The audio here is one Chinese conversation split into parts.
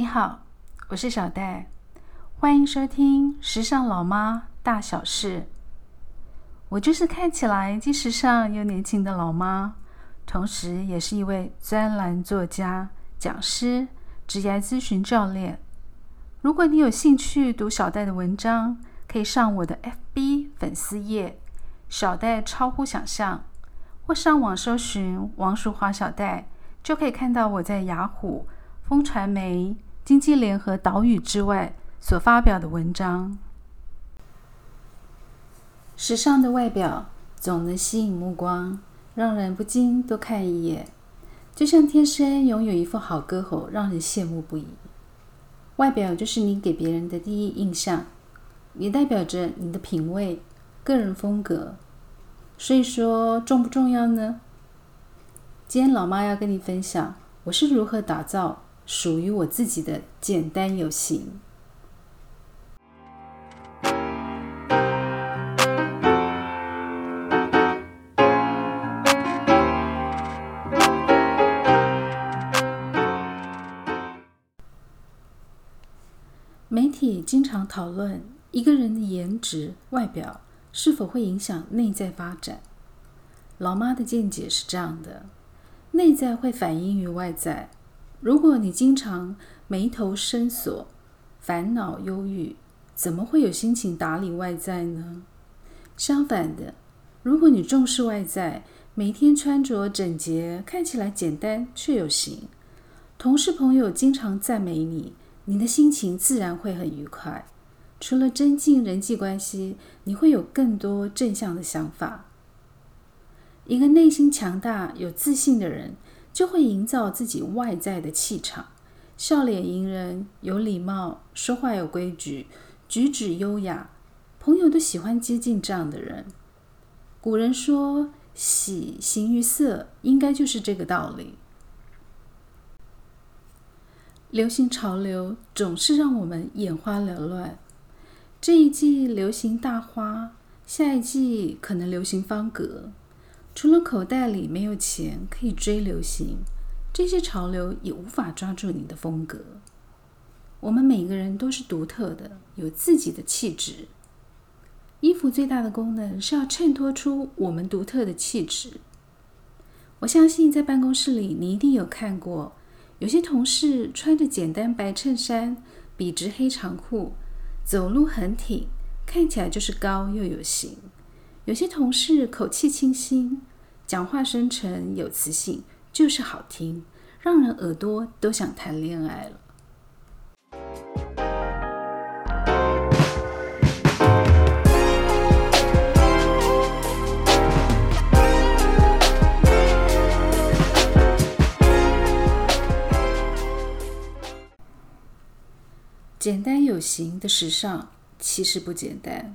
你好，我是小戴，欢迎收听《时尚老妈大小事》。我就是看起来既时尚又年轻的老妈，同时也是一位专栏作家、讲师、职业咨询教练。如果你有兴趣读小戴的文章，可以上我的 FB 粉丝页“小戴超乎想象”，或上网搜寻王淑华小戴，就可以看到我在雅虎、风传媒。经济联合岛屿之外所发表的文章，时尚的外表总能吸引目光，让人不禁多看一眼。就像天生拥有一副好歌喉，让人羡慕不已。外表就是你给别人的第一印象，也代表着你的品味、个人风格。所以说，重不重要呢？今天老妈要跟你分享，我是如何打造。属于我自己的简单有型。媒体经常讨论一个人的颜值、外表是否会影响内在发展。老妈的见解是这样的：内在会反映于外在。如果你经常眉头深锁、烦恼忧郁，怎么会有心情打理外在呢？相反的，如果你重视外在，每天穿着整洁，看起来简单却有型，同事朋友经常赞美你，你的心情自然会很愉快。除了增进人际关系，你会有更多正向的想法。一个内心强大、有自信的人。就会营造自己外在的气场，笑脸迎人，有礼貌，说话有规矩，举止优雅，朋友都喜欢接近这样的人。古人说“喜形于色”，应该就是这个道理。流行潮流总是让我们眼花缭乱，这一季流行大花，下一季可能流行方格。除了口袋里没有钱可以追流行，这些潮流也无法抓住你的风格。我们每个人都是独特的，有自己的气质。衣服最大的功能是要衬托出我们独特的气质。我相信在办公室里，你一定有看过，有些同事穿着简单白衬衫、笔直黑长裤，走路很挺，看起来就是高又有型。有些同事口气清新，讲话深沉有磁性，就是好听，让人耳朵都想谈恋爱了。简单有型的时尚其实不简单，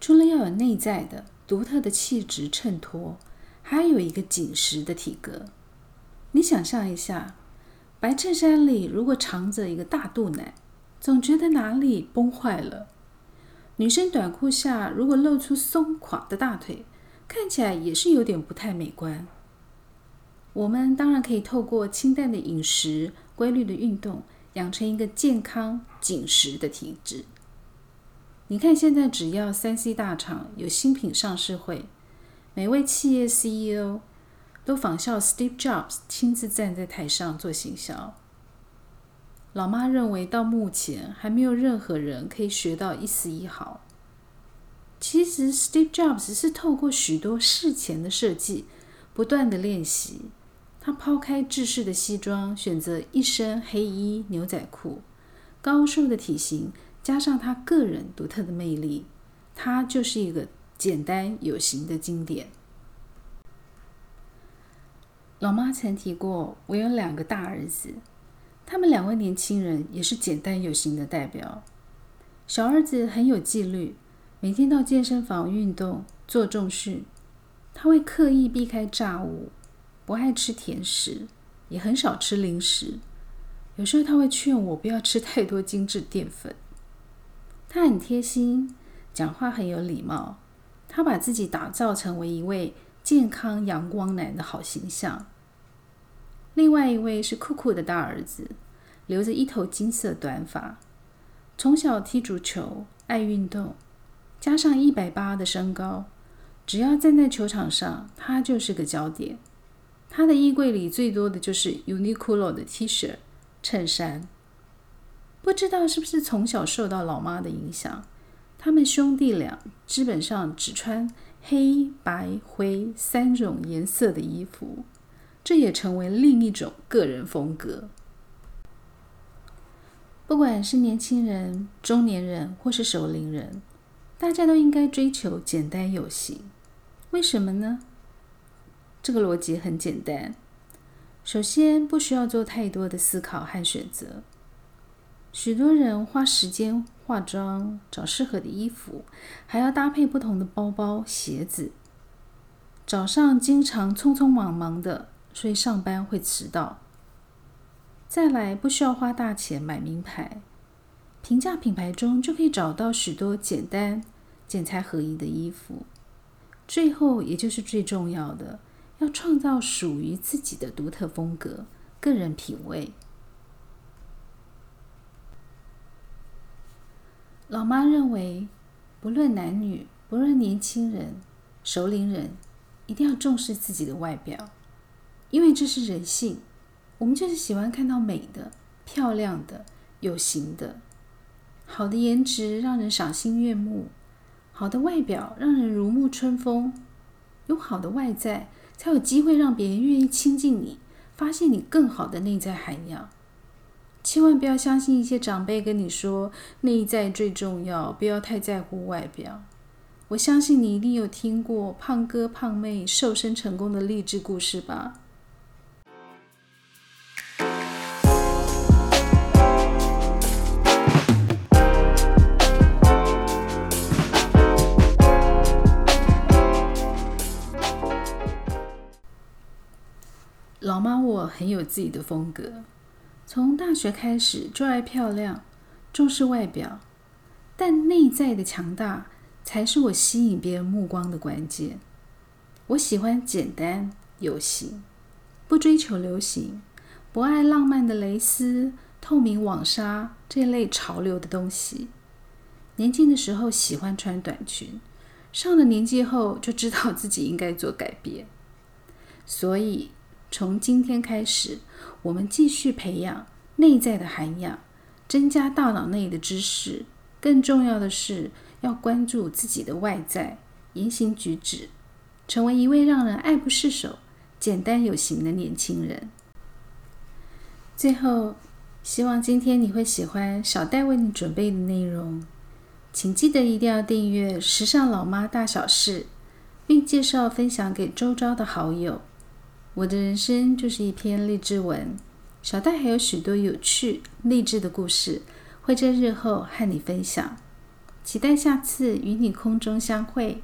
除了要有内在的。独特的气质衬托，还有一个紧实的体格。你想象一下，白衬衫里如果藏着一个大肚腩，总觉得哪里崩坏了；女生短裤下如果露出松垮的大腿，看起来也是有点不太美观。我们当然可以透过清淡的饮食、规律的运动，养成一个健康紧实的体质。你看，现在只要三 C 大厂有新品上市会，每位企业 CEO 都仿效 Steve Jobs 亲自站在台上做行销。老妈认为，到目前还没有任何人可以学到一丝一毫。其实，Steve Jobs 是透过许多事前的设计，不断的练习。他抛开制式的西装，选择一身黑衣牛仔裤，高瘦的体型。加上他个人独特的魅力，他就是一个简单有型的经典。老妈曾提过，我有两个大儿子，他们两位年轻人也是简单有型的代表。小儿子很有纪律，每天到健身房运动做重训，他会刻意避开炸物，不爱吃甜食，也很少吃零食。有时候他会劝我不要吃太多精致淀粉。他很贴心，讲话很有礼貌。他把自己打造成为一位健康阳光男的好形象。另外一位是酷酷的大儿子，留着一头金色短发，从小踢足球，爱运动，加上一百八的身高，只要站在球场上，他就是个焦点。他的衣柜里最多的就是 Uniqlo 的 T 恤、衬衫。不知道是不是从小受到老妈的影响，他们兄弟俩基本上只穿黑白灰三种颜色的衣服，这也成为另一种个人风格。不管是年轻人、中年人或是熟龄人，大家都应该追求简单有型。为什么呢？这个逻辑很简单，首先不需要做太多的思考和选择。许多人花时间化妆、找适合的衣服，还要搭配不同的包包、鞋子。早上经常匆匆忙忙的，所以上班会迟到。再来，不需要花大钱买名牌，平价品牌中就可以找到许多简单、剪裁合一的衣服。最后，也就是最重要的。要创造属于自己的独特风格、个人品味。老妈认为，不论男女，不论年轻人、熟龄人，一定要重视自己的外表，因为这是人性。我们就是喜欢看到美的、漂亮的、有型的。好的颜值让人赏心悦目，好的外表让人如沐春风。有好的外在。才有机会让别人愿意亲近你，发现你更好的内在涵养。千万不要相信一些长辈跟你说内在最重要，不要太在乎外表。我相信你一定有听过胖哥胖妹瘦身成功的励志故事吧。老妈，我很有自己的风格。从大学开始就爱漂亮，重视外表，但内在的强大才是我吸引别人目光的关键。我喜欢简单有型，不追求流行，不爱浪漫的蕾丝、透明网纱这类潮流的东西。年轻的时候喜欢穿短裙，上了年纪后就知道自己应该做改变，所以。从今天开始，我们继续培养内在的涵养，增加大脑内的知识。更重要的是，要关注自己的外在言行举止，成为一位让人爱不释手、简单有型的年轻人。最后，希望今天你会喜欢小戴为你准备的内容。请记得一定要订阅《时尚老妈大小事》，并介绍分享给周遭的好友。我的人生就是一篇励志文，小戴还有许多有趣励志的故事，会在日后和你分享。期待下次与你空中相会。